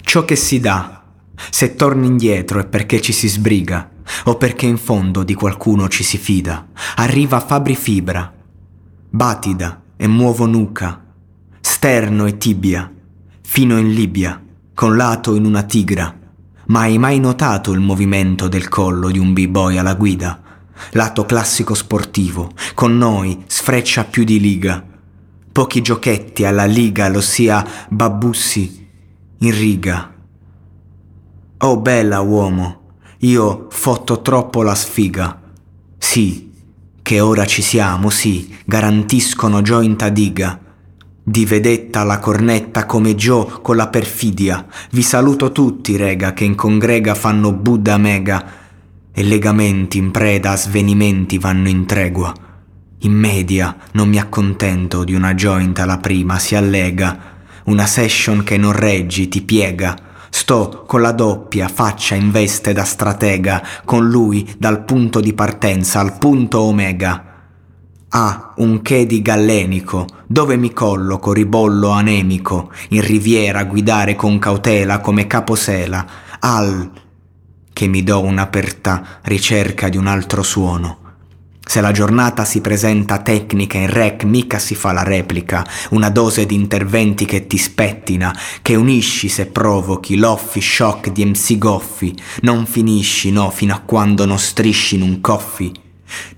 Ciò che si dà, se torni indietro è perché ci si sbriga o perché in fondo di qualcuno ci si fida. Arriva Fabri Fibra, batida e muovo nuca, sterno e tibia, fino in Libia, con lato in una tigra. Ma hai mai notato il movimento del collo di un b-boy alla guida? Lato classico sportivo, con noi sfreccia più di liga. Pochi giochetti alla liga, lo sia babussi in riga. Oh bella uomo, io fotto troppo la sfiga. Sì, che ora ci siamo, sì, garantiscono joint a diga. Di vedetta la cornetta come Joe con la perfidia. Vi saluto tutti, rega, che in congrega fanno Buddha mega. E legamenti in preda a svenimenti vanno in tregua. In media non mi accontento di una joint alla prima, si allega. Una session che non reggi, ti piega. Sto con la doppia, faccia in veste da stratega, con lui dal punto di partenza al punto omega. Ha un che di gallenico, dove mi colloco ribollo anemico, in riviera guidare con cautela come caposela, al che mi do un'aperta ricerca di un altro suono. Se la giornata si presenta tecnica in rec, mica si fa la replica, una dose di interventi che ti spettina, che unisci se provochi l'offi shock di MC Goffi, non finisci, no, fino a quando non strisci in un coffee.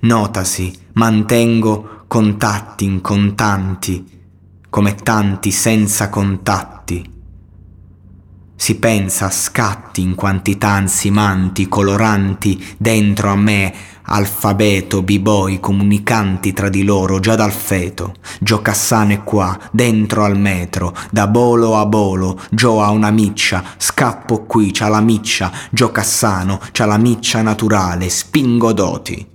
Notasi, mantengo contatti in contanti, come tanti senza contatti. Si pensa a scatti in quantità ansimanti, coloranti dentro a me, alfabeto, b-boy, comunicanti tra di loro già dal feto. Gio Cassano è qua, dentro al metro, da bolo a bolo, Gio ha una miccia, scappo qui, c'ha la miccia, Gio Cassano, c'ha la miccia naturale, spingo doti.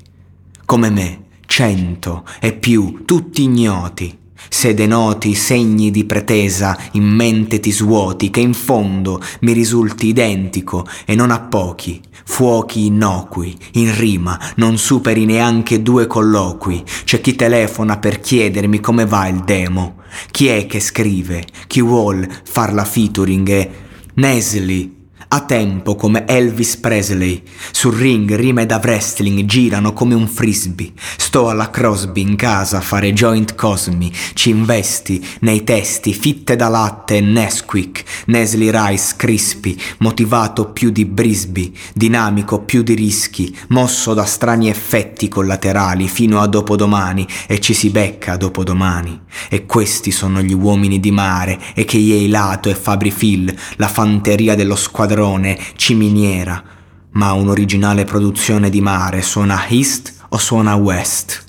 Come me, cento e più, tutti ignoti. Se denoti segni di pretesa in mente ti svuoti, che in fondo mi risulti identico e non a pochi, fuochi innocui, in rima, non superi neanche due colloqui. C'è chi telefona per chiedermi come va il demo, chi è che scrive, chi vuol far la featuring? E Nesli a tempo come Elvis Presley. Sul ring rime da wrestling girano come un frisbee. Sto alla Crosby in casa a fare joint cosmi. Ci investi nei testi fitte da latte e Nesquik. Nestle Rice crispy, motivato più di Brisby, dinamico più di rischi, mosso da strani effetti collaterali fino a dopodomani e ci si becca dopodomani. E questi sono gli uomini di mare e che Lato e Fabri Phil, la fanteria dello squadrone padrone, ciminiera, ma un'originale produzione di mare suona East o suona West?